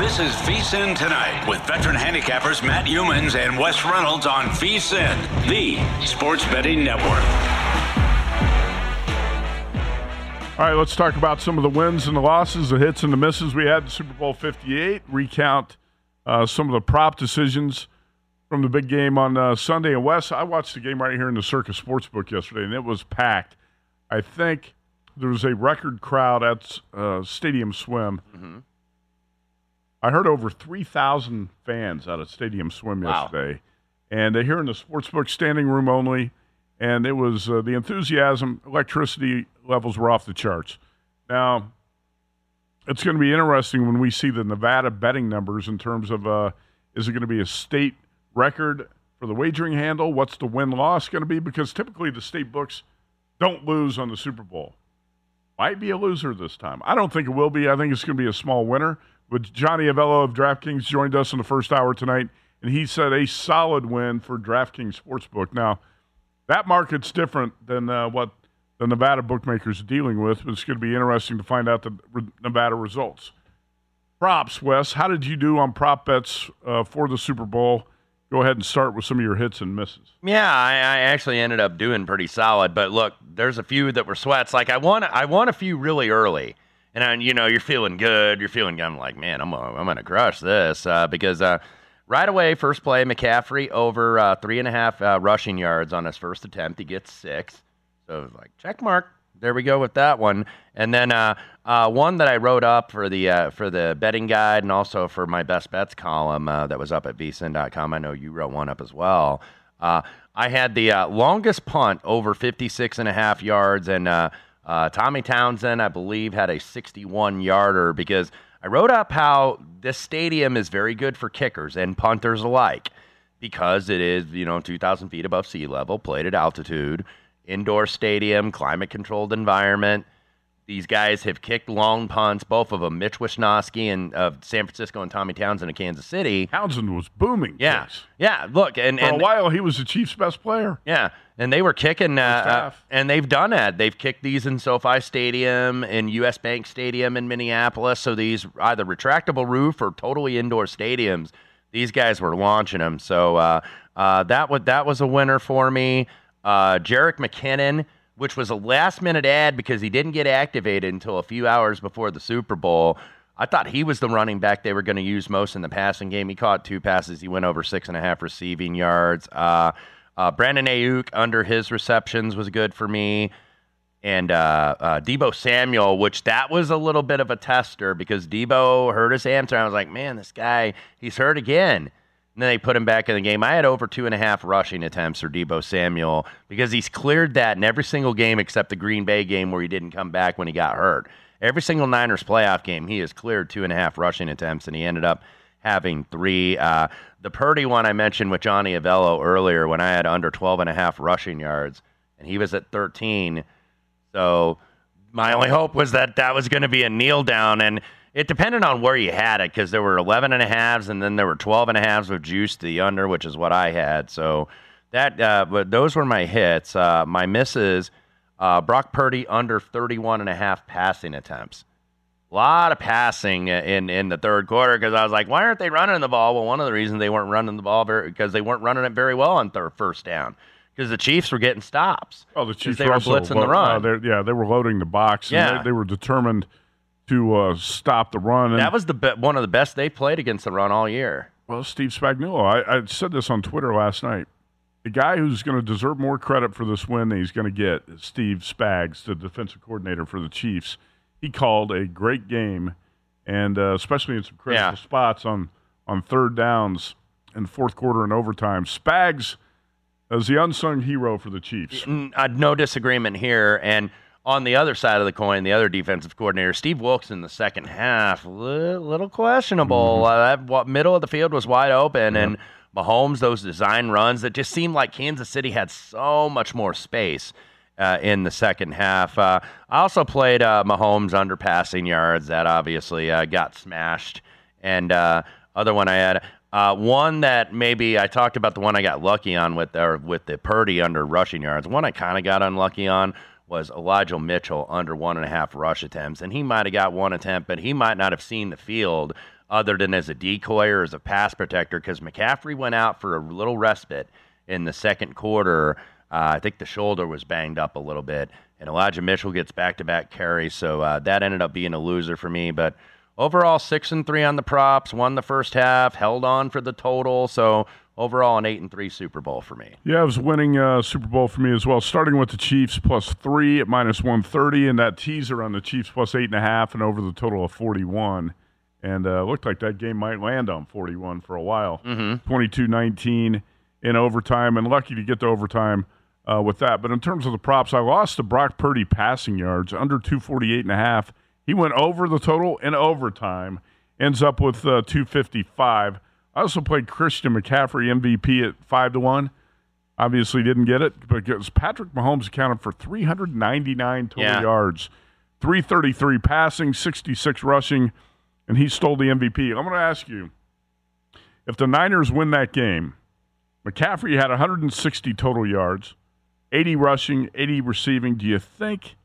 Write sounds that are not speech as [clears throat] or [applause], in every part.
This is VSIN Tonight with veteran handicappers Matt Youmans and Wes Reynolds on VSIN, the sports betting network. All right, let's talk about some of the wins and the losses, the hits and the misses we had in Super Bowl 58. Recount uh, some of the prop decisions from the big game on uh, Sunday. And Wes, I watched the game right here in the Circus Sportsbook yesterday, and it was packed. I think there was a record crowd at uh, Stadium Swim. Mm-hmm. I heard over 3,000 fans out at Stadium Swim Wow. yesterday. And they're here in the sportsbook standing room only. And it was uh, the enthusiasm, electricity levels were off the charts. Now, it's going to be interesting when we see the Nevada betting numbers in terms of uh, is it going to be a state record for the wagering handle? What's the win loss going to be? Because typically the state books don't lose on the Super Bowl might be a loser this time. I don't think it will be. I think it's going to be a small winner. But Johnny Avello of DraftKings joined us in the first hour tonight, and he said a solid win for DraftKings Sportsbook. Now, that market's different than uh, what the Nevada bookmakers are dealing with, but it's going to be interesting to find out the Nevada results. Props, Wes. How did you do on prop bets uh, for the Super Bowl? Go ahead and start with some of your hits and misses. Yeah, I, I actually ended up doing pretty solid. But look, there's a few that were sweats. Like I won, I won a few really early, and I, you know, you're feeling good. You're feeling. I'm like, man, I'm gonna, I'm gonna crush this uh, because uh, right away, first play, McCaffrey over uh, three and a half uh, rushing yards on his first attempt. He gets six. So it was like check mark. There we go with that one. And then uh, uh, one that I wrote up for the uh, for the betting guide and also for my best bets column uh, that was up at vsin.com. I know you wrote one up as well. Uh, I had the uh, longest punt over 56 and a half yards, and uh, Tommy Townsend, I believe, had a 61 yarder because I wrote up how this stadium is very good for kickers and punters alike because it is, you know, 2,000 feet above sea level, played at altitude, indoor stadium, climate controlled environment. These guys have kicked long punts, both of them, Mitch Wishnowsky and of San Francisco and Tommy Townsend of Kansas City. Townsend was booming. Yeah, yeah. Look, and For and a while, he was the Chiefs' best player. yeah, and they were kicking, uh, uh, and they've done that. They've kicked these in SoFi Stadium and US Bank Stadium in Minneapolis. So these either retractable roof or totally indoor stadiums. These guys were launching them. So uh, uh, that was that was a winner for me. Uh, Jerick McKinnon, which was a last minute ad because he didn't get activated until a few hours before the Super Bowl. I thought he was the running back they were going to use most in the passing game. He caught two passes. He went over six and a half receiving yards. Uh, uh, Brandon Aiyuk under his receptions was good for me. And uh, uh, Deebo Samuel, which that was a little bit of a tester because Deebo hurt his hamstring. I was like, man, this guy, he's hurt again. And then they put him back in the game. I had over two and a half rushing attempts for Deebo Samuel because he's cleared that in every single game except the Green Bay game where he didn't come back when he got hurt. Every single Niners playoff game, he has cleared two and a half rushing attempts, and he ended up having three. Uh, the Purdy one I mentioned with Johnny Avello earlier when I had under 12 and a half rushing yards, and he was at 13. So my only hope was that that was going to be a kneel down, and it depended on where you had it because there were 11 and a halves, and then there were 12 and a halves with juice to the under, which is what I had. So that, uh, but those were my hits. Uh, my misses, uh, Brock Purdy under 31 and a half passing attempts. A lot of passing in in the third quarter because I was like, why aren't they running the ball? Well, one of the reasons they weren't running the ball because they weren't running it very well on third first down because the Chiefs were getting stops. Oh, the Chiefs they were also blitzing lo- the run. uh, yeah, they were loading the box. And Yeah. they, they were determined to uh, stop the run. And, that was the be- one of the best they played against the run all year. well, Steve Spagnuolo. I, I said this on Twitter last night. The guy who's going to deserve more credit for this win than he's going to get is Steve Spags, the defensive coordinator for the Chiefs. He called a great game, and uh, especially in some critical Yeah. spots on on third downs in the fourth quarter and overtime. Spags is the unsung hero for the Chiefs. Uh, no disagreement here. And on the other side of the coin, the other defensive coordinator, Steve Wilks, in the second half, li- little questionable. Uh, that middle of the field was wide open, and Mahomes, those design runs that just seemed like Kansas City had so much more space. Uh, in the second half, uh, I also played uh, Mahomes under passing yards. That obviously uh, got smashed, and uh, other one I had uh, one that maybe I talked about the one I got lucky on with or with the Purdy under rushing yards. One I kind of got unlucky on was Elijah Mitchell under one and a half rush attempts, and he might have got one attempt, but he might not have seen the field other than as a decoy or as a pass protector because McCaffrey went out for a little respite in the second quarter. Uh, I think the shoulder was banged up a little bit, and Elijah Mitchell gets back-to-back carries, so uh, that ended up being a loser for me. But overall, six and three on the props, won the first half, held on for the total. So overall, an eight and three Super Bowl for me. Yeah, it was winning uh, Super Bowl for me as well. Starting with the Chiefs plus three at minus one thirty, and that teaser on the Chiefs plus eight and a half, and over the total of forty one. And uh, looked like that game might land on forty one for a while. Mhm. 22-19 in overtime, and lucky to get to overtime uh, with that. But in terms of the props, I lost to Brock Purdy passing yards under two forty eight and a half. He went over the total in overtime, ends up with uh, two fifty five. I also played Christian McCaffrey MVP at five to one. Obviously didn't get it because Patrick Mahomes accounted for 399 total Yeah. yards, 333 passing, 66 rushing, and he stole the MVP. I'm going to ask you if the Niners win that game, McCaffrey had 160 total yards, 80 rushing, 80 receiving. Do you think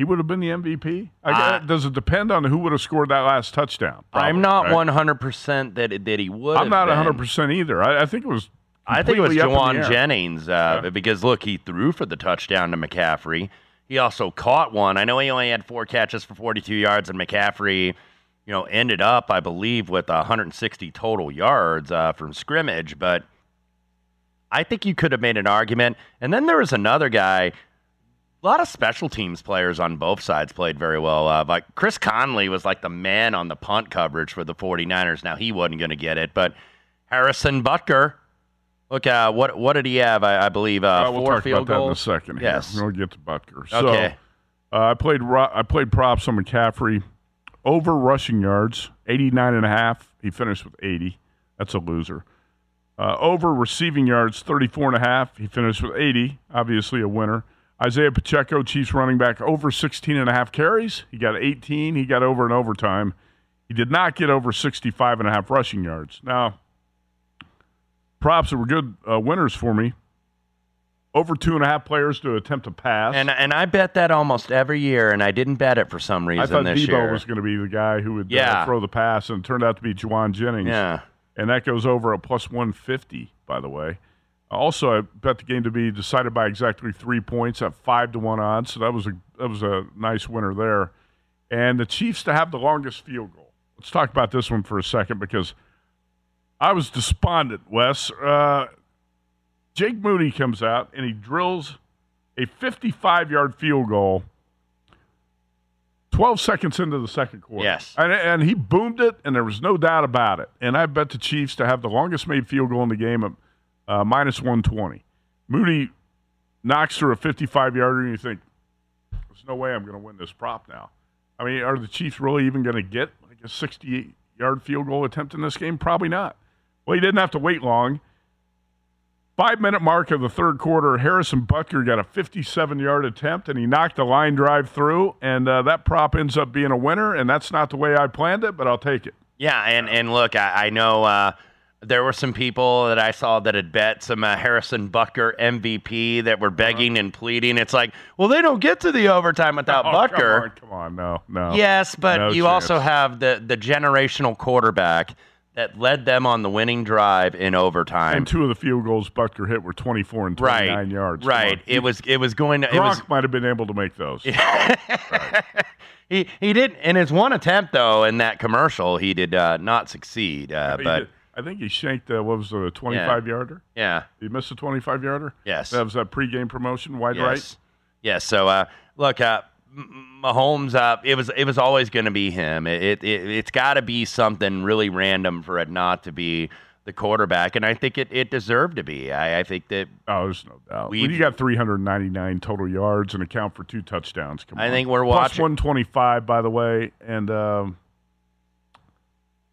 he would have been the MVP? I Uh, does it depend on who would have scored that last touchdown? I'm Probably, not right? 100% that, that he would I'm not have 100 been. percent either. I, I think it was. I think it was completely up in the Jauan. Jennings uh, because look, he threw for the touchdown to McCaffrey. He also caught one. I know he only had four catches for 42 yards, and McCaffrey, you know, ended up, I believe, with 160 total yards uh, from scrimmage. But I think you could have made an argument. And then there was another guy. A lot of special teams players on both sides played very well. Uh, like Chris Conley was like the man on the punt coverage for the 49ers. Now he wasn't going to get it, but Harrison Butker. Look, uh, what what did he have? I, I believe uh, Uh, we'll four talk field about goals. that in a second. Yes. We'll get to Butker. Okay. So, uh, I played ro- I played props on McCaffrey over rushing yards, 89 and a half. He finished with 80. That's a loser. Uh, over receiving yards, 34 and a half. He finished with 80. Obviously a winner. Isaiah Pacheco, Chiefs running back, over 16 and a half carries. He got 18. He got over in overtime. He did not get over 65 and a half rushing yards. Now, props that were good uh, winners for me. Over two and a half players to attempt a pass. And and I bet that almost every year, and I didn't bet it for some reason I thought this Deebo year. was going to be the guy who would uh, throw the pass, and it turned out to be Jauan Jennings. yeah, And that goes over at plus 150, by the way. Also, I bet the game to be decided by exactly three points at five to one odds. So that was a that was a nice winner there. And the Chiefs to have the longest field goal. Let's talk about this one for a second because I was despondent. Wes, uh, Jake Moody comes out and he drills a 55 yard field goal. 12 seconds into the second quarter. Yes. And, and he boomed it, and there was no doubt about it. And I bet the Chiefs to have the longest made field goal in the game uh, minus 120. Moody knocks through a 55 yarder, and you think, there's no way I'm going to win this prop now. I mean, are the Chiefs really even going to get like a 68 yard field goal attempt in this game? Probably not. Well, he didn't have to wait long. Five minute mark of the third quarter, Harrison Butker got a 57 yard attempt and he knocked a line drive through, and uh, that prop ends up being a winner. And that's not the way I planned it, but I'll take it. Yeah, and and look, I, I know uh, there were some people that I saw that had bet some uh, Harrison Butker MVP that were begging and pleading. It's like, well, they don't get to the overtime without [laughs] Oh, Butker. Come on, come on, no, no. Yes, but No you also have the the generational quarterback that led them on the winning drive in overtime. And two of the field goals Butker hit were 24 and 29 right, yards. Right. It was it was going to it was might have been able to make those. [laughs] he he did in his one attempt though in that commercial he did uh, not succeed. Uh, but I think he shanked, uh, what was it, a 25 yarder? yeah, He missed a 25 yarder? Yes. That was a pregame promotion, wide right? yes, yes. So uh, look, uh, Mahomes, uh, it was it was always going to be him. It, it, it it's got to be something really random for it not to be the quarterback, and I think it, it deserved to be. I, I think that Oh, there's no doubt. When you got 399 total yards and account for two touchdowns, come I on. think we're watching- 125, by the way, and um,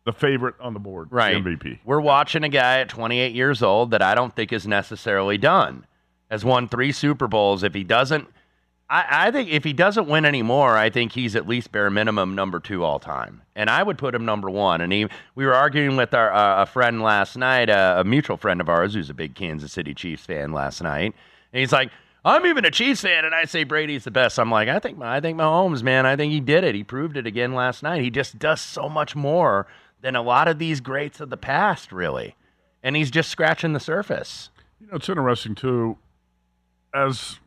the favorite on the board, right MVP. We're watching a guy at 28 years old that I don't think is necessarily done. Has won three Super Bowls. If he doesn't, I, I think if he doesn't win anymore, I think he's at least bare minimum number two all time, and I would put him number one. And he, we were arguing with our uh, a friend last night, uh, a mutual friend of ours who's a big Kansas City Chiefs fan last night, and he's like. I'm even a Chiefs fan, and I say Brady's the best. I'm like, I think, I think Mahomes, man, I think he did it. He proved it again last night. He just does so much more than a lot of these greats of the past, really. And he's just scratching the surface. You know, it's interesting, too, as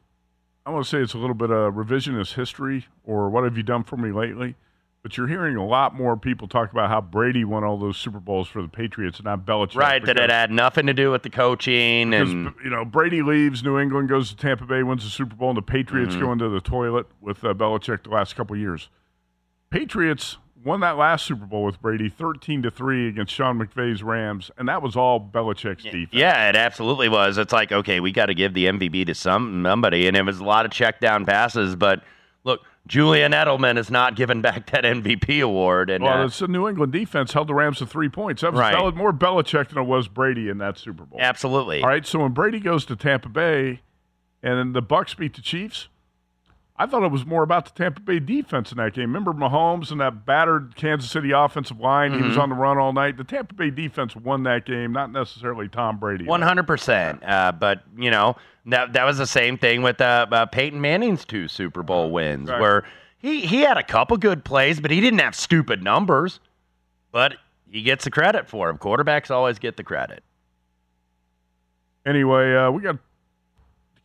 I want to say it's a little bit of revisionist history or what have you done for me lately? But you're hearing a lot more people talk about how Brady won all those Super Bowls for the Patriots and not Belichick. Right, that it had nothing to do with the coaching Because and you know Brady leaves, New England goes to Tampa Bay, wins the Super Bowl, and the Patriots Mm-hmm. go into the toilet with uh, Belichick the last couple of years. Patriots won that last Super Bowl with Brady, thirteen to three against Sean McVay's Rams, and that was all Belichick's defense. yeah, it absolutely was. It's like, okay, we got to give the MVP to some somebody, and it was a lot of check down passes. But look, Julian Edelman is not giving back that MVP award, and Well, uh, it's the New England defense held the Rams to three points. That was Right. Bel- more Belichick than it was Brady in that Super Bowl. absolutely. All right, so when Brady goes to Tampa Bay and then the Bucks beat the Chiefs, I thought it was more about the Tampa Bay defense in that game. Remember Mahomes and that battered Kansas City offensive line? He was Mm-hmm. on the run all night. The Tampa Bay defense won that game, not necessarily Tom Brady. One hundred percent. Uh, But you know that that was the same thing with uh, uh, Peyton Manning's two Super Bowl wins, Exactly. where he he had a couple good plays, but he didn't have stupid numbers. But he gets the credit for him. Quarterbacks always get the credit. Anyway, uh, we got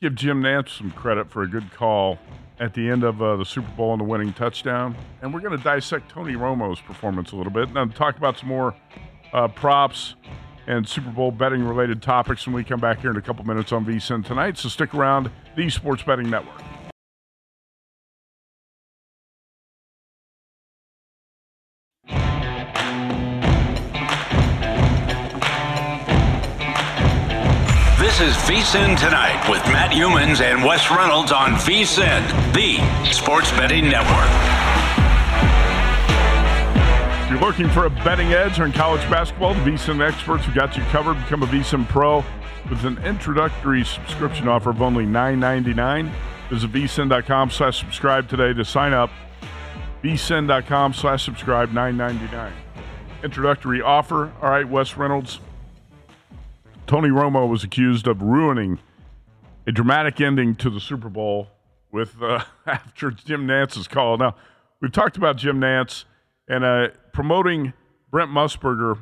give Jim Nantz some credit for a good call at the end of uh, the Super Bowl and the winning touchdown. And we're going to dissect Tony Romo's performance a little bit and then talk about some more uh, props and Super Bowl betting related topics when we come back here in a couple minutes on VSIN tonight. So stick around, the Sports Betting Network. This is VSIN Tonight with Matt Youmans and Wes Reynolds on VSIN, the sports betting network. If you're looking for a betting edge on college basketball, the VSIN experts have got you covered. Become a VSIN Pro with an introductory subscription offer of only $9.99. Visit vsin.com slash subscribe today to sign up. vsin.com slash subscribe, $9.99. Introductory offer. All right, Wes Reynolds. Tony Romo was accused of ruining a dramatic ending to the Super Bowl with uh, [laughs] after Jim Nantz's call. Now, we've talked about Jim Nantz and uh, promoting Brent Musburger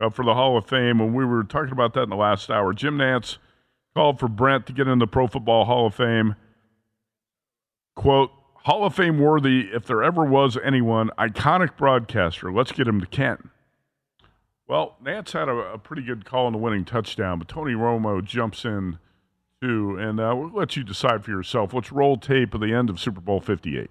uh, for the Hall of Fame, and we were talking about that in the last hour. Jim Nantz called for Brent to get in the Pro Football Hall of Fame. Quote, Hall of Fame worthy if there ever was anyone, iconic broadcaster. Let's get him to Canton. Well, Nantz had a, a pretty good call on the winning touchdown, but Tony Romo jumps in too, and uh, we'll let you decide for yourself. Let's roll tape of the end of Super Bowl 58.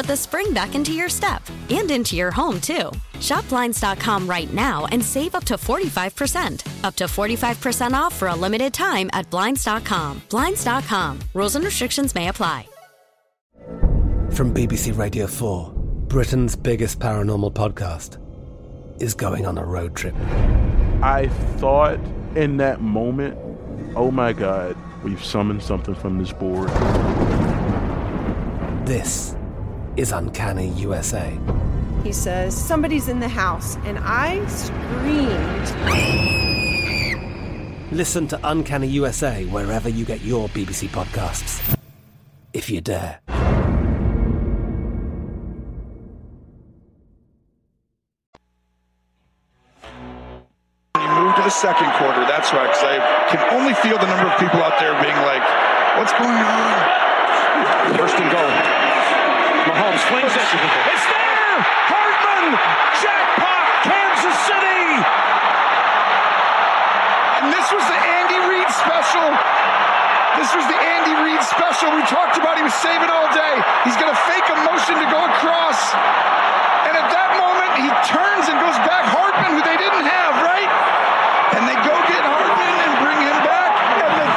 the spring back into your step and into your home, too. Shop Blinds.com right now and save up to 45%. Up to 45% off for a limited time at Blinds.com. Blinds.com. Rules and restrictions may apply. From BBC Radio 4, Britain's biggest paranormal podcast is going on a road trip. I thought in that moment, oh my God, we've summoned something from this board. This is Uncanny USA. He says, Somebody's in the house. And I screamed. Listen to Uncanny USA wherever you get your BBC podcasts, if you dare. You move to the second quarter. That's right, because I can only feel the number of people out there being like, "What's going on?" First and goal. Mahomes flings it. It's there. Hardman, jackpot, Kansas City. And this was the Andy Reid special. This was the Andy Reid special we talked about. He was saving all day. He's going to fake a motion to go across. And at that moment, he turns and goes back Hardman, who they didn't have, right? And they go get Hardman and bring him back. And the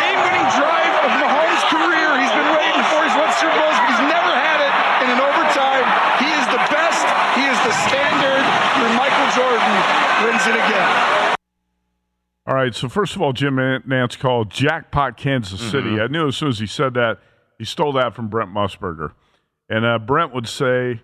game-winning drive of Mahomes' career, he's been waiting for. He's won Super Bowls, but he's never had it in an overtime. He is the best. He is the standard. And Michael Jordan wins it again. All right. So first of all, Jim Nantz called jackpot Kansas City. I knew as soon as he said that, he stole that from Brent Musburger, and uh, Brent would say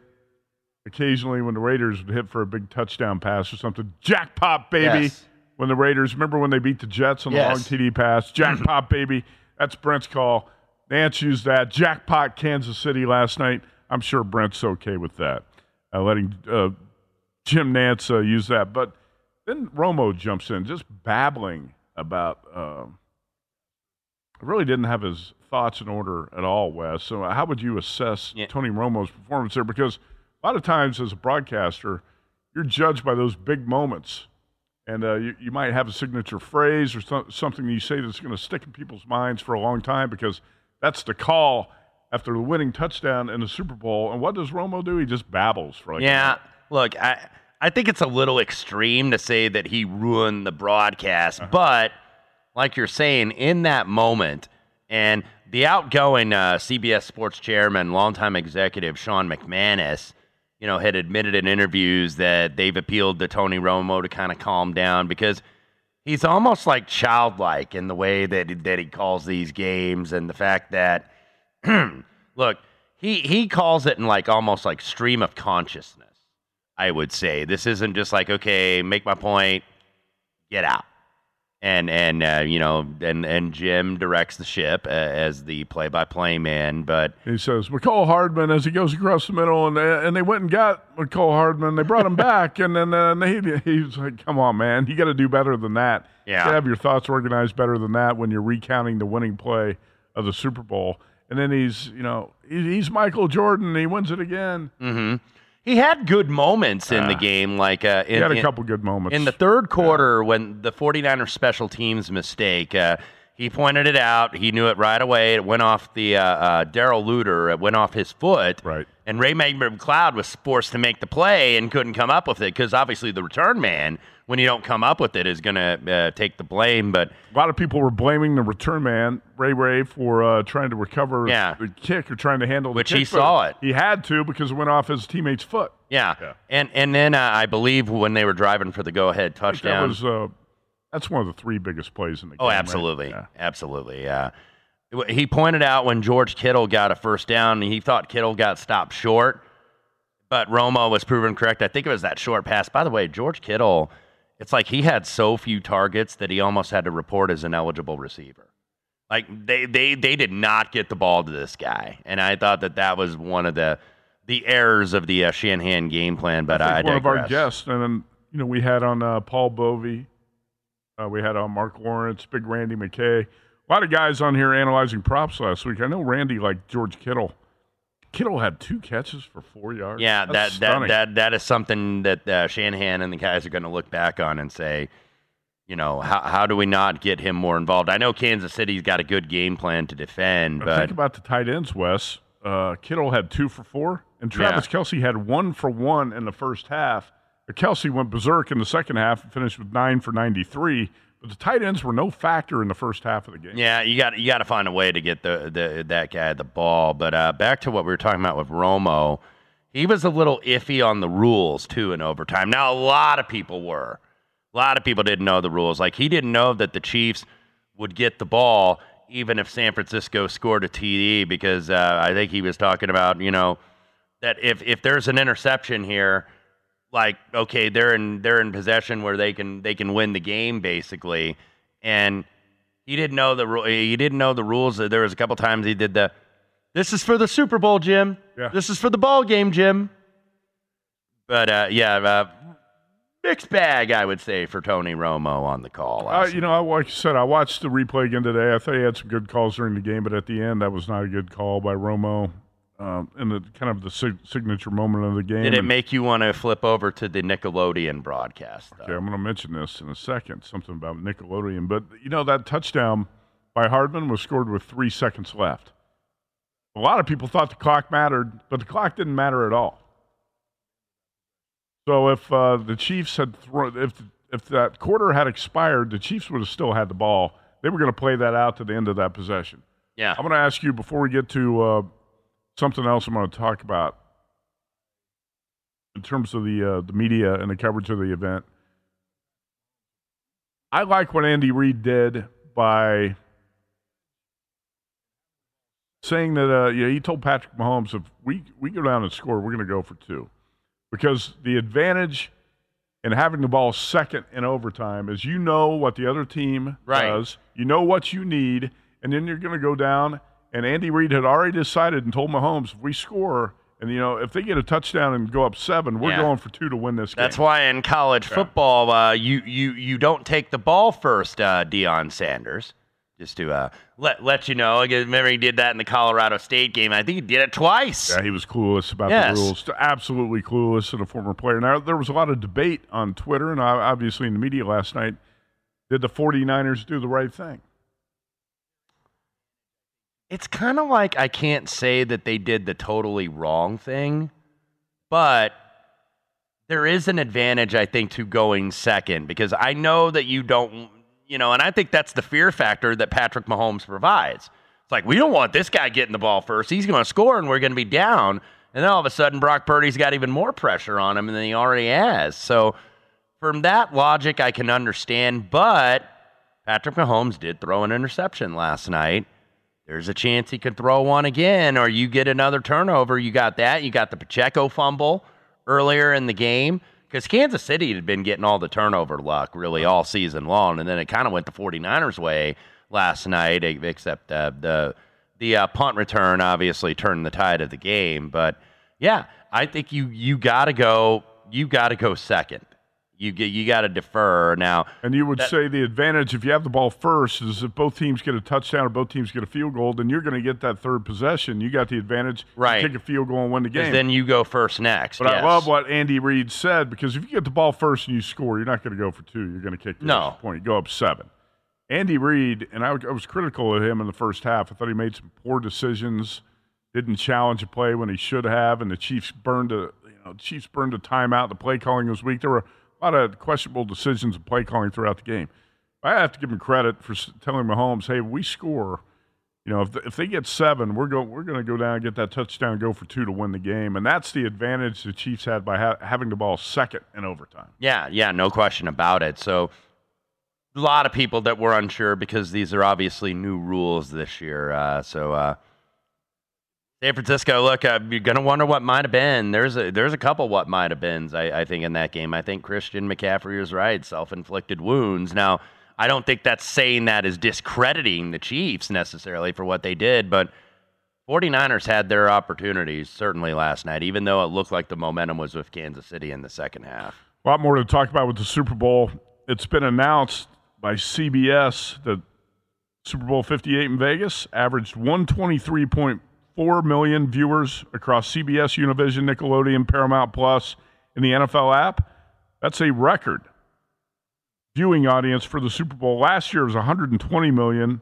occasionally when the Raiders would hit for a big touchdown pass or something, jackpot baby. Yes. When the Raiders, remember when they beat the Jets on the Yes. long TD pass, [clears throat] jackpot baby. That's Brent's call. Nantz used that jackpot Kansas City last night. I'm sure Brent's okay with that, uh, letting uh, Jim Nantz uh, use that. But then Romo jumps in, just babbling about. Um, really didn't have his thoughts in order at all, Wes. So, how would you assess Yeah. Tony Romo's performance there? Because a lot of times, as a broadcaster, you're judged by those big moments, and uh, you, you might have a signature phrase or so, something you say that's going to stick in people's minds for a long time because that's the call after the winning touchdown in the Super Bowl. And what does Romo do? He just babbles for like Yeah, look, I I think it's a little extreme to say that he ruined the broadcast, but like you're saying, in that moment, and the outgoing uh, CBS Sports chairman, longtime executive Sean McManus, you know, had admitted in interviews that they've appealed to Tony Romo to kind of calm down because he's almost like childlike in the way that that he calls these games and the fact that [clears throat] look, he he calls it in like almost like stream of consciousness. I would say this isn't just like okay, make my point, get out, and and uh, you know, and and Jim directs the ship uh, as the play-by-play man, but He says, Mecole Hardman as he goes across the middle, and they, and they went and got Mecole Hardman. They brought him back, and then uh, they, he was like, "Come on, man, you got to do better than that. Yeah. you have your thoughts organized better than that when you're recounting the winning play of the Super Bowl." And then he's, you know, he's Michael Jordan. And he wins it again. hmm he had good moments in the Ah. game, like uh, in, he had a in- couple good moments In the third quarter, when the 49ers special teams mistake, uh, he pointed it out. He knew it right away. It went off the uh, uh, Darrell Luter. It went off his foot. Right. And Ray McCloud was forced to make the play and couldn't come up with it because obviously the return man, when you don't come up with it, is going to uh, take the blame. But A lot of people were blaming the return man, Ray Ray, for uh, trying to recover Yeah. the kick or trying to handle Which the he kick. he saw it. He had to because it went off his teammate's foot. yeah, Yeah. and and then uh, I believe when they were driving for the go-ahead I think touchdown, That was uh, that's one of the three biggest plays in the game. Oh, right? absolutely, Yeah. absolutely. Yeah. He pointed out when George Kittle got a first down, he thought Kittle got stopped short, but Romo was proven correct. I think it was that short pass. By the way, George Kittle, it's like he had so few targets that he almost had to report as an eligible receiver. Like they they they did not get the ball to this guy, and I thought that that was one of the the errors of the uh, Shanahan game plan. But I I, one of our guests, and then you know we had on uh, Paul Bovi, uh, we had on Mark Lawrence, Big Randy McKay, a lot of guys on here analyzing props last week. I know Randy liked George Kittle. Kittle had two catches for four yards. Yeah, That's that, that stunning. that that is something that uh, Shanahan and the guys are going to look back on and say, you know, how how do we not get him more involved? I know Kansas City's got a good game plan to defend, But but think about the tight ends, Wes. Uh, Kittle had two for four, and Travis Kelce had one for one in the first half. Kelce went berserk in the second half and finished with nine for 93. But the tight ends were no factor in the first half of the game. yeah, you got you got to find a way to get the, the that guy the ball. But uh, back to what we were talking about with Romo, he was a little iffy on the rules too in overtime. Now a lot of people were, a lot of people didn't know the rules. Like he didn't know that the Chiefs would get the ball even if San Francisco scored a TD because uh, I think he was talking about you know that if if there's an interception here, like okay, they're in they're in possession where they can they can win the game basically, and he didn't know the he didn't know the rules. There was a couple times he did the this is for the Super Bowl, Jim. Yeah. This is for the ball game, Jim. But uh, yeah, uh, mixed bag, I would say, for Tony Romo on the call. Uh, you know, like I said, I watched the replay again today. I thought he had some good calls during the game, but at the end, that was not a good call by Romo. Um, in the kind of the sig- signature moment of the game. Did it And- make you want to flip over to the Nickelodeon broadcast? Though? Okay, I'm going to mention this in a second, something about Nickelodeon. But, you know, that touchdown by Hardman was scored with three seconds left. A lot of people thought the clock mattered, but the clock didn't matter at all. So if uh, the Chiefs had thrown, if if that quarter had expired, the Chiefs would have still had the ball. They were going to play that out to the end of that possession. Yeah. I'm going to ask you before we get to uh, something else I'm going to talk about in terms of the uh, the media and the coverage of the event. I like what Andy Reid did by saying that uh, yeah, he told Patrick Mahomes if we we go down and score, we're going to go for two, because the advantage in having the ball second in overtime is you know what the other team Right. does, you know what you need, and then you're going to go down. And Andy Reid had already decided and told Mahomes if we score. And you know, if they get a touchdown and go up seven, we're Yeah. going for two to win this game. That's why in college football, uh, you you you don't take the ball first, uh, Deion Sanders. Just to uh, let let you know, I remember he did that in the Colorado State game. I think he did it twice. Yeah, he was clueless about Yes. the rules. Absolutely clueless and a former player. Now, there was a lot of debate on Twitter and uh, obviously in the media last night. Did the 49ers do the right thing? It's kind of like I can't say that they did the totally wrong thing, but there is an advantage, I think, to going second because I know that you don't, you know, and I think that's the fear factor that Patrick Mahomes provides. It's like, we don't want this guy getting the ball first. He's going to score and we're going to be down. And then all of a sudden, Brock Purdy's got even more pressure on him than he already has. So, from that logic, I can understand, but Patrick Mahomes did throw an interception last night. There's a chance he could throw one again, or you get another turnover. You got that. You got the Pacheco fumble earlier in the game because Kansas City had been getting all the turnover luck really all season long, and then it kind of went the 49ers' way last night, except uh, the the uh, punt return obviously turned the tide of the game. But yeah, I think you you got to go. You got to go second. You get you got to defer now. And you would That- say the advantage if you have the ball first is if both teams get a touchdown or both teams get a field goal, then you're going to get that third possession. You got the advantage. Right. Kick a field goal and win the game. Then you go first next. but I love what Andy Reid said because if you get the ball first and you score, you're not going to go for two. You're going to kick the No. point. You go up seven. Andy Reid, and I, I was critical of him in the first half. I thought he made some poor decisions, didn't challenge a play when he should have, and the Chiefs burned a you know Chiefs burned a timeout. The play calling was weak. There were a lot of questionable decisions of play calling throughout the game. I have to give him credit for telling Mahomes, "Hey, we score." You know, if, the, if they get seven, we're going we're going to go down and get that touchdown, go for two to win the game, and that's the advantage the Chiefs had by ha- having the ball second in overtime. Yeah, yeah, no question about it. So a lot of people that were unsure because these are obviously new rules this year. Uh, so uh, San Francisco, look, uh, you're gonna wonder what might have been. There's a there's a couple what might have been. I, I think in that game, I think Christian McCaffrey is right. Self inflicted wounds. Now I don't think that's saying that is discrediting the Chiefs necessarily for what they did, but 49ers had their opportunities certainly last night, even though it looked like the momentum was with Kansas City in the second half. A lot more to talk about with the Super Bowl. It's been announced by CBS that Super Bowl 58 in Vegas averaged 123.4 million viewers across CBS, Univision, Nickelodeon, Paramount and the NFL app. That's a record viewing audience for the Super Bowl. Last year was 120 million.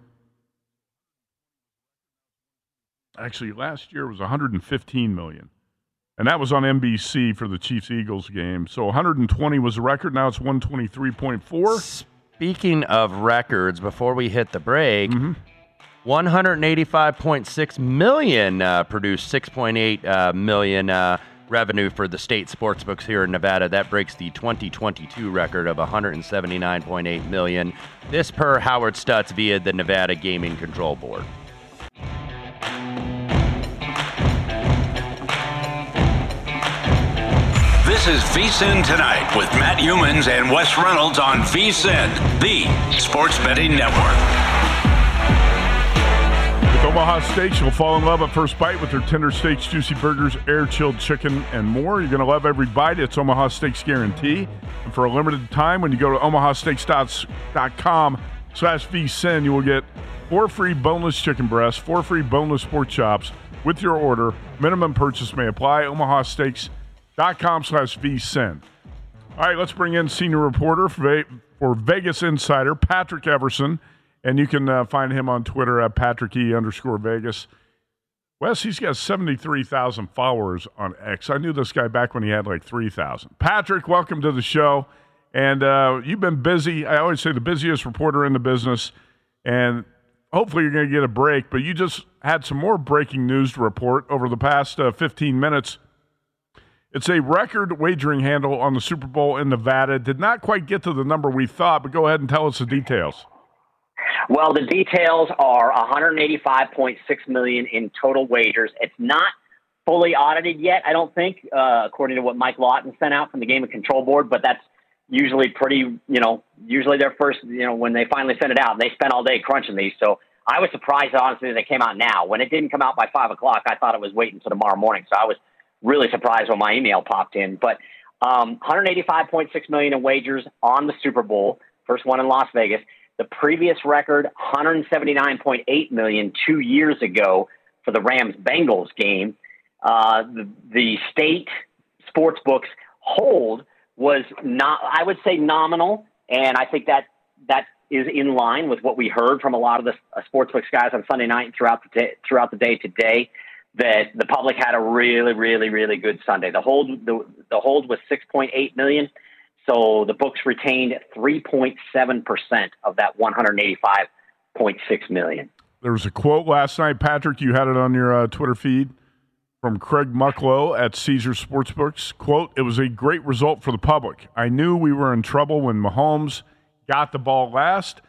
Actually, last year was 115 million. And that was on NBC for the Chiefs Eagles game. So 120 was the record. Now it's 123.4. Speaking of records, before we hit the break, mm-hmm. 185.6 million uh, produced 6.8 uh, million uh, revenue for the state sports books here in Nevada. That breaks the 2022 record of 179.8 million. This per Howard Stutz via the Nevada Gaming Control Board. This is VSIN Tonight with Matt Youmans and Wes Reynolds on VSIN, the sports betting network. Omaha Steaks, you'll fall in love at first bite with their tender steaks, juicy burgers, air chilled chicken, and more. You're going to love every bite. It's Omaha Steaks guarantee. And for a limited time, when you go to omahasteaks.com slash vsin, you will get four free boneless chicken breasts, four free boneless pork chops with your order. Minimum purchase may apply. omahasteaks.com slash vsin. All right, let's bring in senior reporter for Vegas Insider, Patrick Everson. And you can uh, find him on Twitter at Patrick E underscore Vegas. Wes, he's got 73,000 followers on X. I knew this guy back when he had like 3,000. Patrick, welcome to the show. And uh, you've been busy. I always say the busiest reporter in the business. And hopefully you're going to get a break. But you just had some more breaking news to report over the past uh, 15 minutes. It's a record wagering handle on the Super Bowl in Nevada. Did not quite get to the number we thought, but go ahead and tell us the details. Well, the details are 185.6 million in total wagers. It's not fully audited yet, I don't think, uh, according to what Mike Lawton sent out from the Gaming Control Board. But that's usually pretty, you know, usually their first, you know, when they finally send it out, they spend all day crunching these. So I was surprised, honestly, that it came out now. When it didn't come out by five o'clock, I thought it was waiting until tomorrow morning. So I was really surprised when my email popped in. But um, 185.6 million in wagers on the Super Bowl, first one in Las Vegas. The previous record, 179.8 million two years ago for the Rams Bengals game. Uh, the, the state sports books hold was not, I would say, nominal, and I think that that is in line with what we heard from a lot of the uh, sportsbooks guys on Sunday night throughout the day, throughout the day today. That the public had a really, really, really good Sunday. The hold the, the hold was 6.8 million. So the books retained 3.7% of that 185.6 million. There was a quote last night, Patrick. You had it on your uh, Twitter feed from Craig Mucklow at Caesar Sportsbooks. Quote, it was a great result for the public. I knew we were in trouble when Mahomes got the ball last.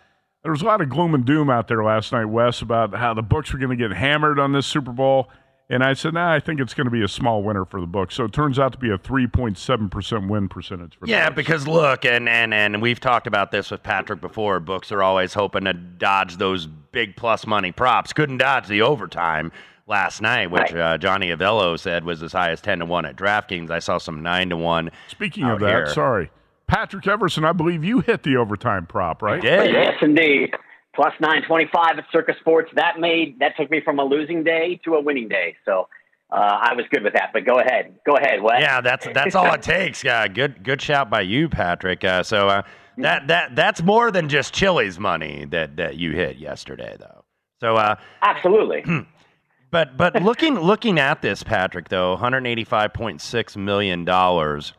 There was a lot of gloom and doom out there last night, Wes, about how the books were going to get hammered on this Super Bowl. And I said, nah, I think it's going to be a small winner for the book. So it turns out to be a 3.7% win percentage for Yeah, because look, and, and, and we've talked about this with Patrick before. Books are always hoping to dodge those big plus money props. Couldn't dodge the overtime last night, which uh, Johnny Avello said was as high as 10 to 1 at DraftKings. I saw some 9 to 1. Speaking of that, here. sorry. Patrick Everson, I believe you hit the overtime prop, right? I did. Yes, indeed plus 925 at Circus Sports. That made that took me from a losing day to a winning day. So uh, I was good with that. But go ahead, go ahead. What? Yeah, that's that's all it takes. Yeah, good good shout by you, Patrick. Uh, so uh, that that that's more than just Chili's money that that you hit yesterday, though. So uh, absolutely. [clears throat] but but looking looking at this, Patrick, though, 185.6 million dollars.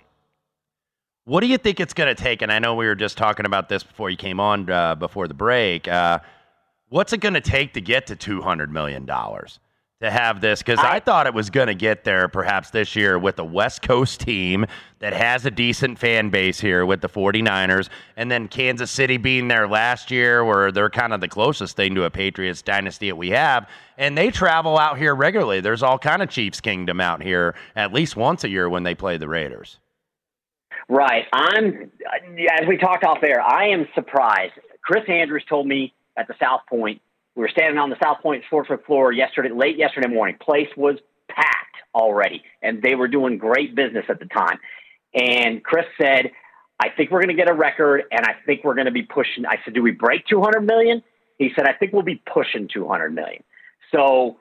What do you think it's going to take? And I know we were just talking about this before you came on uh, before the break. Uh, what's it going to take to get to 200 million dollars? to have this because I, I, thought it was going to get there perhaps this year with a West Coast team that has a decent fan base here with the 49ers, and then Kansas City being there last year, where they're kind of the closest thing to a Patriots dynasty that we have, and they travel out here regularly. There's all kind of Chiefs Kingdom out here at least once a year when they play the Raiders. Right. I'm as we talked off air. I am surprised. Chris Andrews told me at the South Point we were standing on the South Point Sportsbook floor yesterday, late yesterday morning. Place was packed already, and they were doing great business at the time. And Chris said, "I think we're going to get a record, and I think we're going to be pushing." I said, "Do we break 200 million?" He said, "I think we'll be pushing 200 million." So,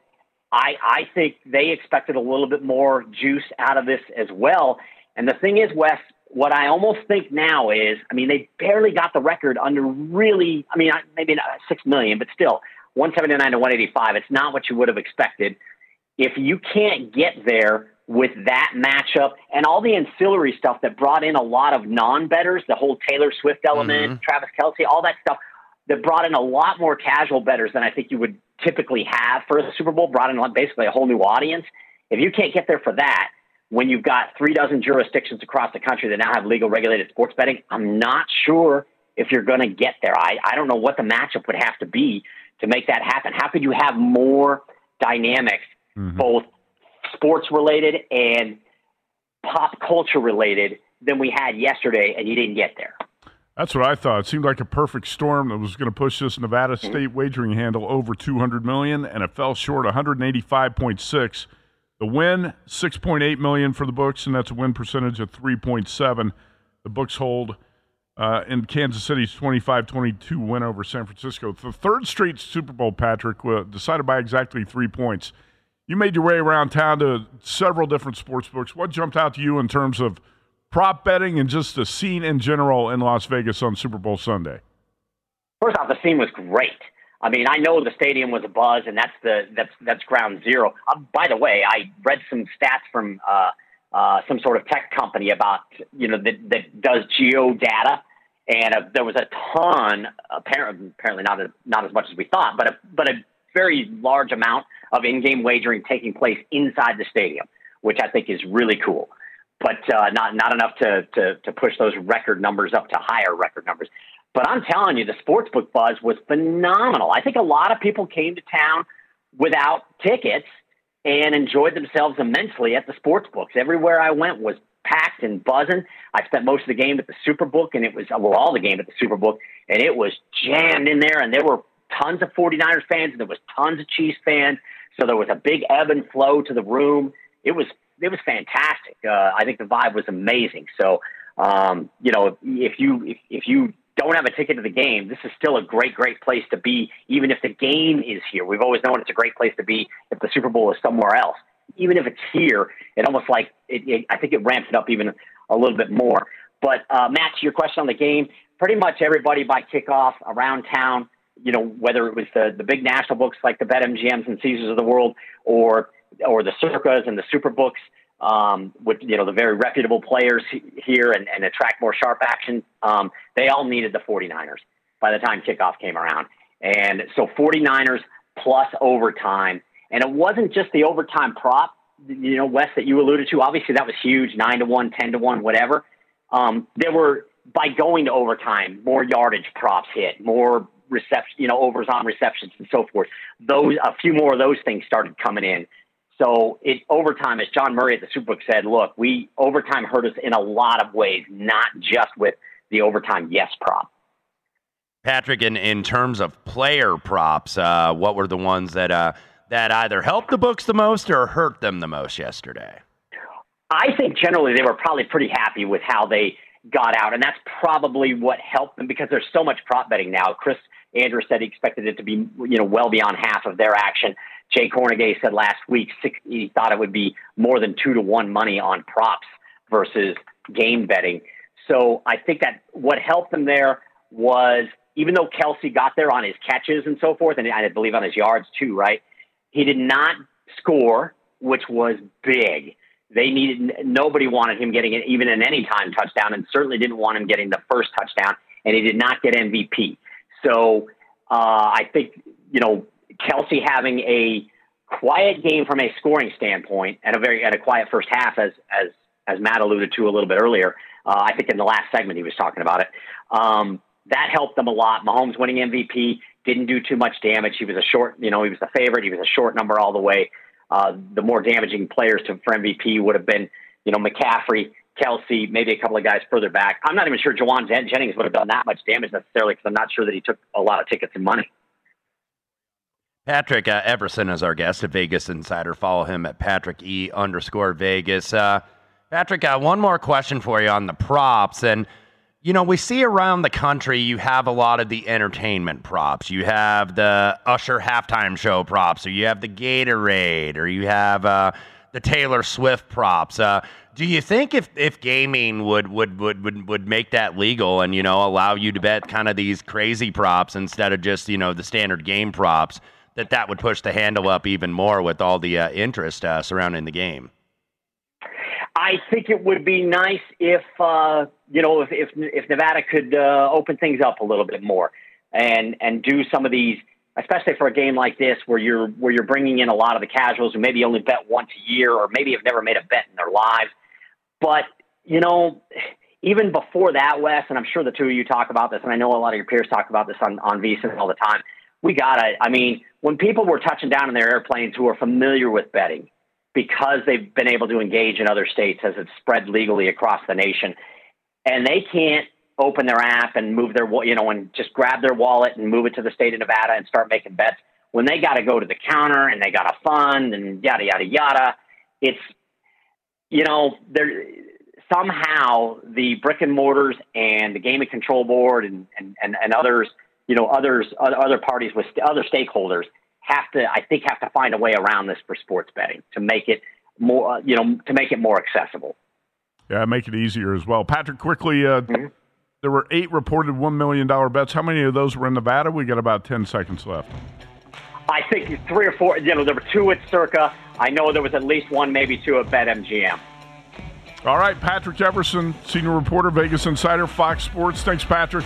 I I think they expected a little bit more juice out of this as well. And the thing is, Wes, what I almost think now is, I mean, they barely got the record under really, I mean, maybe not six million, but still, 179 to 185. It's not what you would have expected. If you can't get there with that matchup and all the ancillary stuff that brought in a lot of non betters, the whole Taylor Swift element, mm-hmm. Travis Kelce, all that stuff that brought in a lot more casual betters than I think you would typically have for the Super Bowl, brought in basically a whole new audience. If you can't get there for that, when you've got three dozen jurisdictions across the country that now have legal regulated sports betting, I'm not sure if you're going to get there. I, I don't know what the matchup would have to be to make that happen? How could you have more dynamics, mm-hmm. both sports related and pop culture related, than we had yesterday, and you didn't get there? That's what I thought. It seemed like a perfect storm that was going to push this Nevada mm-hmm. State mm-hmm. wagering handle over 200 million, and it fell short 185.6. The win 6.8 million for the books, and that's a win percentage of 3.7. The books hold uh, in Kansas City's 25 22 win over San Francisco. The third straight Super Bowl, Patrick, decided by exactly three points. You made your way around town to several different sports books. What jumped out to you in terms of prop betting and just the scene in general in Las Vegas on Super Bowl Sunday? First off, the scene was great. I mean, I know the stadium was a buzz, and that's the that's that's ground zero. Uh, by the way, I read some stats from uh, uh, some sort of tech company about you know that, that does geo data, and uh, there was a ton, apparently, apparently not a, not as much as we thought, but a, but a very large amount of in-game wagering taking place inside the stadium, which I think is really cool. But uh, not not enough to, to to push those record numbers up to higher record numbers. But I'm telling you, the sportsbook buzz was phenomenal. I think a lot of people came to town without tickets and enjoyed themselves immensely at the sports books. Everywhere I went was packed and buzzing. I spent most of the game at the Superbook, and it was well, all the game at the Superbook, and it was jammed in there. And there were tons of 49ers fans, and there was tons of Chiefs fans. So there was a big ebb and flow to the room. It was it was fantastic. Uh, I think the vibe was amazing. So um, you know, if you if, if you don't have a ticket to the game, this is still a great, great place to be, even if the game is here. We've always known it's a great place to be if the Super Bowl is somewhere else. Even if it's here, it almost like it, it, I think it ramps it up even a little bit more. But uh, Matt, to your question on the game, pretty much everybody by kickoff around town, you know, whether it was the the big national books like the BetMGMs and Caesars of the world, or or the Circas and the Super Books, um, with you know the very reputable players here and, and attract more sharp action. Um, they all needed the 49ers by the time kickoff came around, and so 49ers plus overtime, and it wasn't just the overtime prop. You know, Wes, that you alluded to. Obviously, that was huge, nine to one, ten to one, whatever. Um, there were by going to overtime, more yardage props hit, more reception, you know, overs on receptions and so forth. Those a few more of those things started coming in. So it overtime, as John Murray at the Superbook said, look, we overtime hurt us in a lot of ways, not just with the overtime yes prop. Patrick, in, in terms of player props, uh, what were the ones that uh, that either helped the books the most or hurt them the most yesterday? I think generally they were probably pretty happy with how they got out, and that's probably what helped them because there's so much prop betting now. Chris Andrews said he expected it to be, you know, well beyond half of their action. Jay Kornegay said last week six, he thought it would be more than two to one money on props versus game betting. So I think that what helped them there was even though Kelce got there on his catches and so forth, and I believe on his yards too, right? He did not score, which was big. They needed nobody wanted him getting it even an anytime touchdown, and certainly didn't want him getting the first touchdown. And he did not get MVP. So uh, I think you know Kelce having a quiet game from a scoring standpoint and a very and a quiet first half, as as as Matt alluded to a little bit earlier. Uh, I think in the last segment he was talking about it. Um, that helped them a lot. Mahomes winning MVP didn't do too much damage. He was a short, you know, he was the favorite. He was a short number all the way. Uh, the more damaging players to, for MVP would have been, you know, McCaffrey, Kelce, maybe a couple of guys further back. I'm not even sure Jauan Jennings would have done that much damage necessarily because I'm not sure that he took a lot of tickets and money. Patrick uh, Everson is our guest, a Vegas insider. Follow him at Patrick E underscore Vegas. Uh, Patrick, uh, one more question for you on the props. And, you know, we see around the country you have a lot of the entertainment props. You have the Usher halftime show props, or you have the Gatorade, or you have uh, the Taylor Swift props. Uh, do you think if, if gaming would, would, would, would, would make that legal and, you know, allow you to bet kind of these crazy props instead of just, you know, the standard game props, that that would push the handle up even more with all the uh, interest uh, surrounding the game? I think it would be nice if uh, you know if, if if Nevada could uh, open things up a little bit more and and do some of these, especially for a game like this where you're where you're bringing in a lot of the casuals who maybe only bet once a year or maybe have never made a bet in their lives. But you know, even before that, Wes, and I'm sure the two of you talk about this, and I know a lot of your peers talk about this on on VSiN all the time. We got it. I mean, when people were touching down in their airplanes who are familiar with betting because they've been able to engage in other states as it's spread legally across the nation. And they can't open their app and move their, you know, and just grab their wallet and move it to the state of Nevada and start making bets when they got to go to the counter and they got a fund and yada, yada, yada. It's, you know, there somehow the brick and mortars and the gaming control board and, and, and, and others, you know, others, other parties with other stakeholders have to, I think, have to find a way around this for sports betting to make it more, uh, you know, to make it more accessible. Yeah, make it easier as well. Patrick, quickly, uh, mm-hmm. there were eight reported $1 million bets. How many of those were in Nevada? We got about 10 seconds left. I think three or four, you know, there were two at Circa. I know there was at least one, maybe two at BetMGM. All right, Patrick Everson, senior reporter, Vegas Insider, Fox Sports. Thanks, Patrick.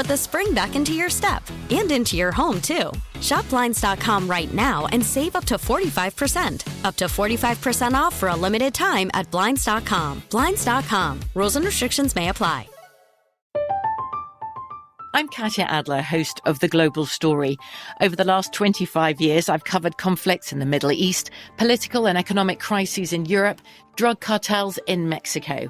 the spring back into your step and into your home, too. Shop Blinds.com right now and save up to 45%. Up to 45% off for a limited time at Blinds.com. Blinds.com. Rules and restrictions may apply. I'm Katya Adler, host of The Global Story. Over the last 25 years, I've covered conflicts in the Middle East, political and economic crises in Europe, drug cartels in Mexico.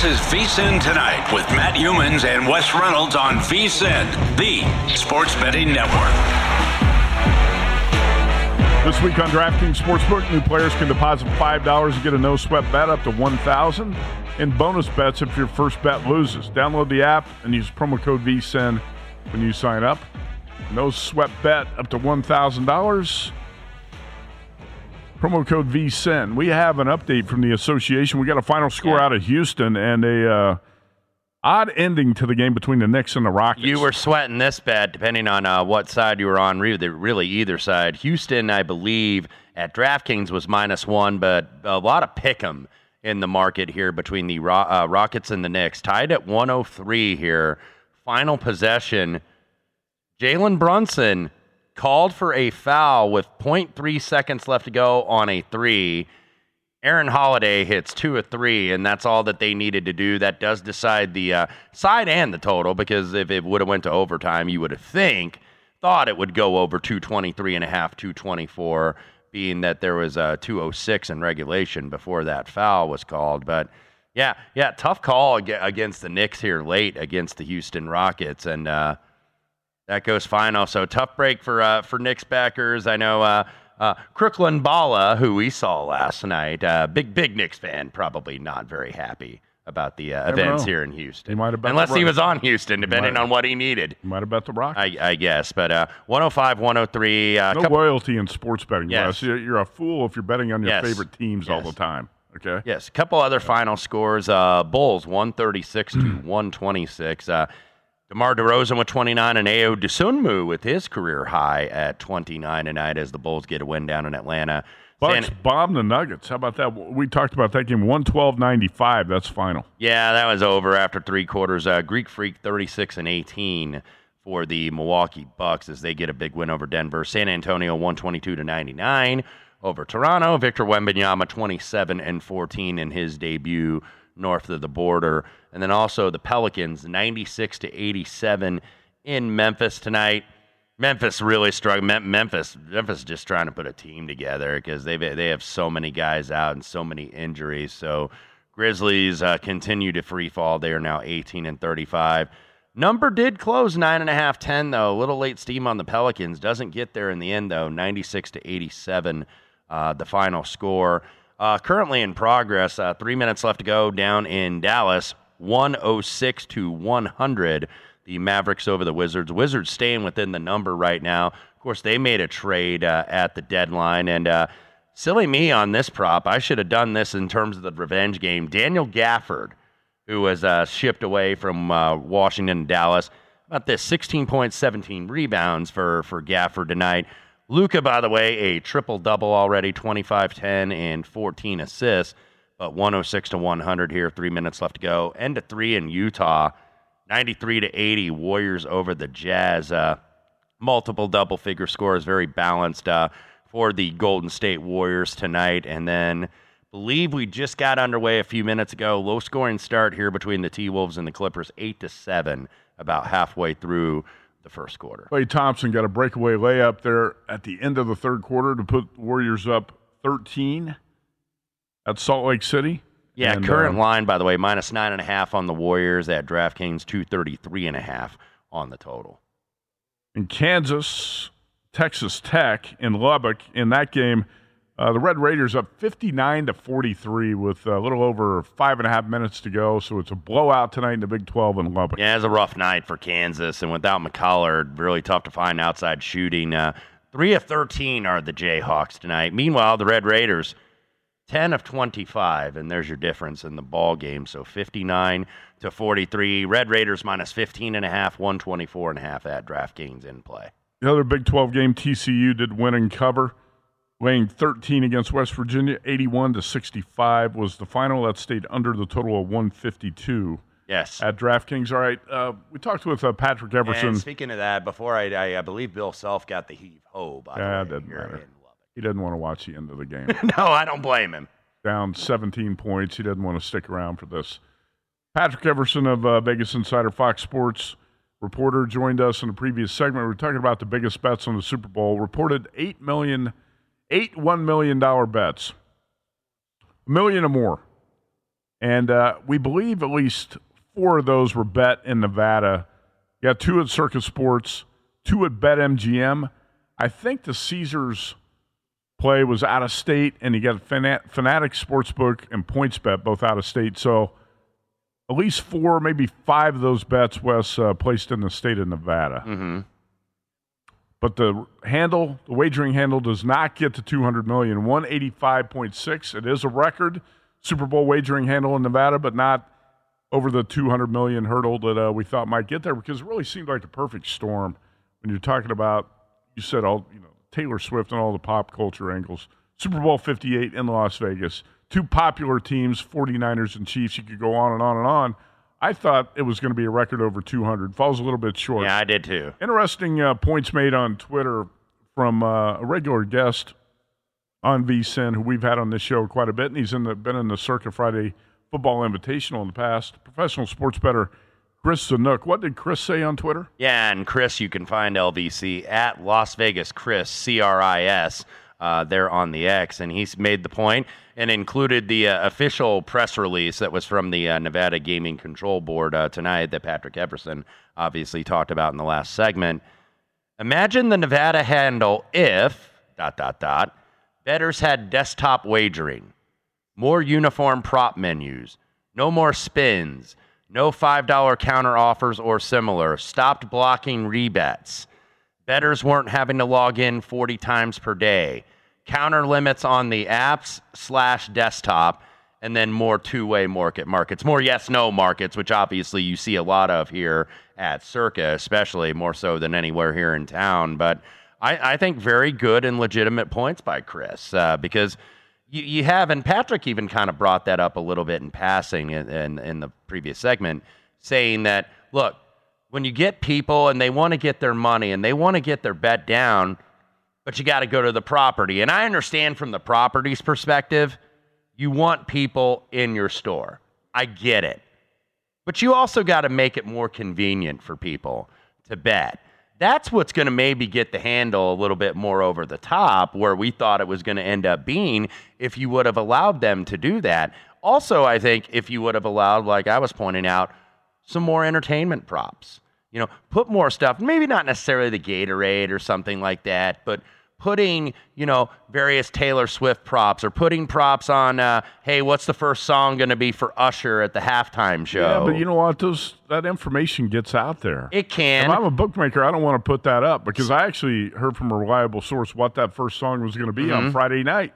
This is VSIN Tonight with Matt Youmans and Wes Reynolds on VSIN, the Sports Betting Network. This week on DraftKings Sportsbook, new players can deposit $5 and get a no sweat bet up to 1000 and bonus bets if your first bet loses. Download the app and use promo code VSIN when you sign up. No sweat bet up to $1,000. Promo code VSIN. We have an update from the association. We got a final score Yeah. out of Houston and a uh, odd ending to the game between the Knicks and the Rockets. You were sweating this bad, depending on uh, what side you were on. Really, either side. Houston, I believe, at DraftKings was minus one, but a lot of pick'em in the market here between the Ro- uh, Rockets and the Knicks. Tied at 103 here. Final possession. Jalen Brunson called for a foul with 0.3 seconds left to go on a three. Aaron Holiday hits two or three, and that's all that they needed to do. That does decide the uh, side and the total because if it would have went to overtime, you would have think thought it would go over 223 and a half, 224, being that there was a 206 in regulation before that foul was called. But yeah, yeah, tough call against the Knicks here late against the Houston Rockets, and uh, that goes final. So tough break for uh, for Knicks backers. I know uh, uh, Crooklyn Bala, who we saw last night, uh, big big Knicks fan, probably not very happy about the uh, events know. here in Houston. He might have unless he was on Houston, depending on what he needed. You might have bet the rock. I, I guess, but uh, 105, 103. Uh, no couple- loyalty in sports betting. Yes. You're, you're a fool if you're betting on your Yes. favorite teams all the time. Okay. Yes, a couple other final scores. Uh, Bulls 136 to [clears throat] 126. DeMar DeRozan with 29 and Ayo Dosunmu with his career high at 29 tonight as the Bulls get a win down in Atlanta. Bucks San- bomb the Nuggets. How about that? We talked about that game. 112-95. That's final. yeah, that was over after three quarters. Uh, Greek Freak 36 and 18 for the Milwaukee Bucks as they get a big win over Denver. San Antonio 122 to 99 over Toronto. Victor Wembanyama 27 and 14 in his debut north of the border. And then also the Pelicans 96 to 87 in Memphis tonight. Memphis really struggled. Memphis, Memphis just trying to put a team together because they they have so many guys out and so many injuries. So Grizzlies uh, continue to free fall. They are now 18 and 35. Number did close nine and a half, 10 though. A little late steam on the Pelicans. Doesn't get there in the end though. 96 to 87, uh, the final score. Uh, currently in progress. Uh, three minutes left to go down in Dallas. 106 to 100 the Mavericks over the Wizards. Wizards staying within the number right now. Of course, they made a trade uh, at the deadline, and uh, silly me on this prop. I should have done this in terms of the revenge game. Daniel Gafford, who was uh, shipped away from uh, Washington and Dallas, about this 16.17 rebounds for for Gafford tonight. Luka, by the way, a triple double already, 25, 10, and 14 assists. But 106 to 100 here, three minutes left to go. End to three in Utah. 93 to 80 Warriors over the Jazz. Uh, multiple double figure scores, very balanced uh, for the Golden State Warriors tonight. And then believe we just got underway a few minutes ago. Low scoring start here between the T Wolves and the Clippers, eight to seven, about halfway through the first quarter. Klay Thompson got a breakaway layup there at the end of the third quarter to put Warriors up 13 at Salt Lake City. Yeah, And, current uh, line by the way, minus nine and a half on the Warriors at DraftKings, two thirty three and a half on the total. in Kansas, Texas Tech in Lubbock. In that game, uh, the Red Raiders up 59 to 43 with a little over five and a half minutes to go. So it's a blowout tonight in the Big 12 in Lubbock. Yeah, it's a rough night for Kansas, and without McCullar, really tough to find outside shooting. Uh, three of thirteen are the Jayhawks tonight. Meanwhile, the Red Raiders, ten of twenty-five, and there's your difference in the ball game. So fifty-nine to forty-three. Red Raiders 15 and a half 124 and a half at DraftKings in play. The other Big 12 game, TCU did win and cover, weighing 13 against West Virginia. 81 to 65 was the final. That stayed under the total of 152 Yes. at DraftKings. All right, uh, we talked with uh, Patrick Everson. And speaking of that, before I, I, I believe Bill Self got the heave ho. By Yeah, the way, doesn't here matter. He doesn't want to watch the end of the game. [laughs] no, I don't blame him. Down 17 points. He doesn't want to stick around for this. Patrick Everson of uh, Vegas Insider Fox Sports reporter joined us in the previous segment. We were talking about the biggest bets on the Super Bowl. Reported eight million, eight one million dollar bets, a million or more And uh, we believe at least four of those were bet in Nevada. You got two at Circa Sports, two at BetMGM. I think the Caesars play was out of state, and you got Fanat- Fanatic Sportsbook and PointsBet both out of state. So at least four, maybe five of those bets was uh, placed in the state of Nevada. Mm-hmm. But the handle, the wagering handle, does not get to 200 million. 185.6. It is a record Super Bowl wagering handle in Nevada, but not over the 200 million hurdle that uh, we thought might get there because it really seemed like the perfect storm when you're talking about. You said all you know Taylor Swift and all the pop culture angles. Super Bowl 58 in Las Vegas. Two popular teams, 49ers and Chiefs. You could go on and on and on. I thought it was going to be a record over 200. Falls a little bit short. Yeah, I did too. Interesting uh, points made on Twitter from uh, a regular guest on VSIN who we've had on this show quite a bit, and he's in the, been in the Circa Friday Football Invitational in the past. Professional sports better Chris Zanook. What did Chris say on Twitter? Yeah, and Chris, you can find LVC at Las Vegas Chris C R I S. Uh, there on the X, and he's made the point and included the uh, official press release that was from the uh, Nevada Gaming Control Board uh, tonight that Patrick Everson obviously talked about in the last segment. Imagine the Nevada handle if dot dot dot bettors had desktop wagering, more uniform prop menus, no more spins, no $5 counter offers or similar, stopped blocking rebets. Bettors weren't having to log in 40 times per day. Counter limits on the apps slash desktop, and then more two-way market markets, more yes/no markets, which obviously you see a lot of here at Circa, especially more so than anywhere here in town. But I, I think very good and legitimate points by Chris uh, because you, you have, and Patrick even kind of brought that up a little bit in passing in, in, in the previous segment, saying that look, when you get people and they want to get their money and they want to get their bet down, but you got to go to the property. And I understand from the property's perspective, you want people in your store. I get it. But you also got to make it more convenient for people to bet. That's what's going to maybe get the handle a little bit more over the top where we thought it was going to end up being if you would have allowed them to do that. Also, I think if you would have allowed, like I was pointing out, some more entertainment props. You know, put more stuff, maybe not necessarily the Gatorade or something like that, but putting, you know, various Taylor Swift props or putting props on, uh, hey, what's the first song going to be for Usher at the halftime show? Yeah, but you know what? Those that information gets out there. It can. If I'm a bookmaker, I don't want to put that up because I actually heard from a reliable source what that first song was going to be mm-hmm. on Friday night.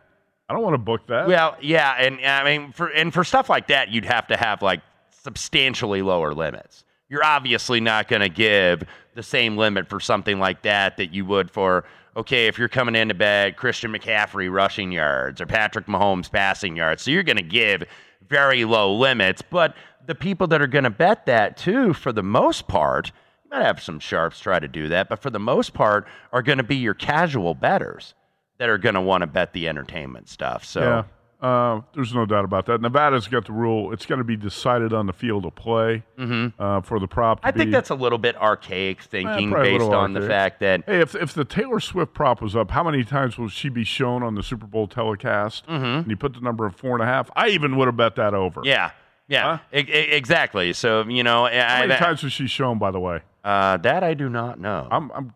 I don't want to book that. Well, yeah, and I mean, for and for stuff like that, you'd have to have like substantially lower limits. You're obviously not going to give the same limit for something like that that you would for okay, if you're coming into bed, Christian McCaffrey rushing yards or Patrick Mahomes passing yards. So you're going to give very low limits, but the people that are going to bet that too, for the most part, you might have some sharps try to do that, but for the most part, are going to be your casual betters that are going to want to bet the entertainment stuff. So. Yeah. Uh, there's no doubt about that. Nevada's got the rule; it's going to be decided on the field of play mm-hmm. uh, for the prop. I be, think that's a little bit archaic thinking, eh, based on archaic. the fact that hey, if if the Taylor Swift prop was up, how many times will she be shown on the Super Bowl telecast? Mm-hmm. And you put the number of four and a half. I even would have bet that over. Yeah, yeah, huh? e- exactly. So you know, how I, many times was she shown? By the way, uh, that I do not know. I'm, I'm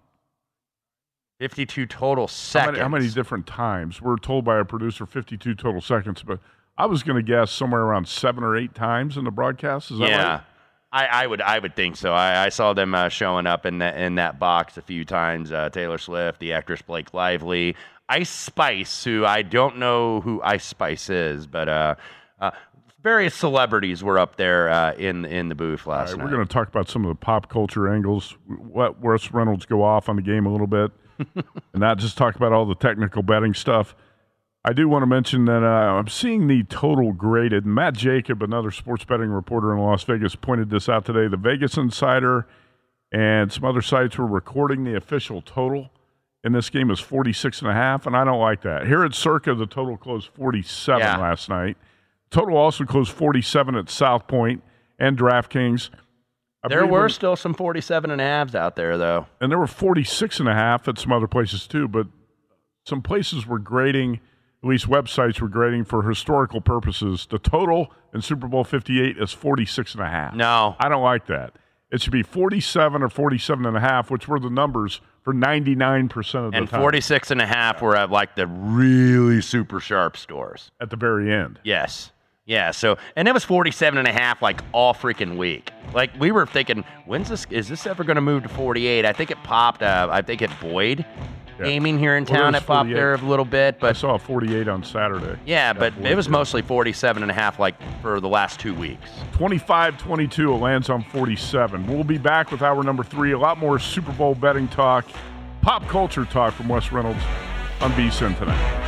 52 total seconds. How many, how many, different times? We're told by our producer 52 total seconds, but I was going to guess somewhere around seven or eight times in the broadcast. Is that yeah. right? I, I would I would think so. I, I saw them uh, showing up in that in that box a few times. Uh, Taylor Swift, the actress Blake Lively, Ice Spice, who I don't know who Ice Spice is, but uh, uh various celebrities were up there uh, in in the booth last right, night. We're going to talk about some of the pop culture angles. What Wes Reynolds go off on the game a little bit, [laughs] and not just talk about all the technical betting stuff. I do want to mention that uh, I'm seeing the total graded. Matt Jacob, another sports betting reporter in Las Vegas, pointed this out today. The Vegas Insider and some other sites were recording the official total in this game is 46 and a half, and I don't like that. Here at Circa, the total closed 47 Yeah. last night. Total also closed 47 at South Point and DraftKings. There were when- still some 47 and a halves out there, though. and there were 46 and a half at some other places too, but some places were grading at least websites were grading for historical purposes. The total in Super Bowl 58 is 46 and a half. No. I don't like that. It should be 47 or 47 and a half, which were the numbers for 99% of the And time 46 and a half were at like the really super sharp stores. at the very end. Yes. Yeah, so and it was 47 and a half like all freaking week. Like we were thinking, when's this is this ever going to move to 48? I think it popped uh, I think at Boyd gaming here in Well, town was it popped there a little bit, but I saw a 48 on Saturday. yeah, but it was mostly 47 and a half like for the last 2 weeks. 25 22. It lands on 47. We'll be back with hour number three. A lot more Super Bowl betting talk, pop culture talk from Wes Reynolds on VSIN tonight.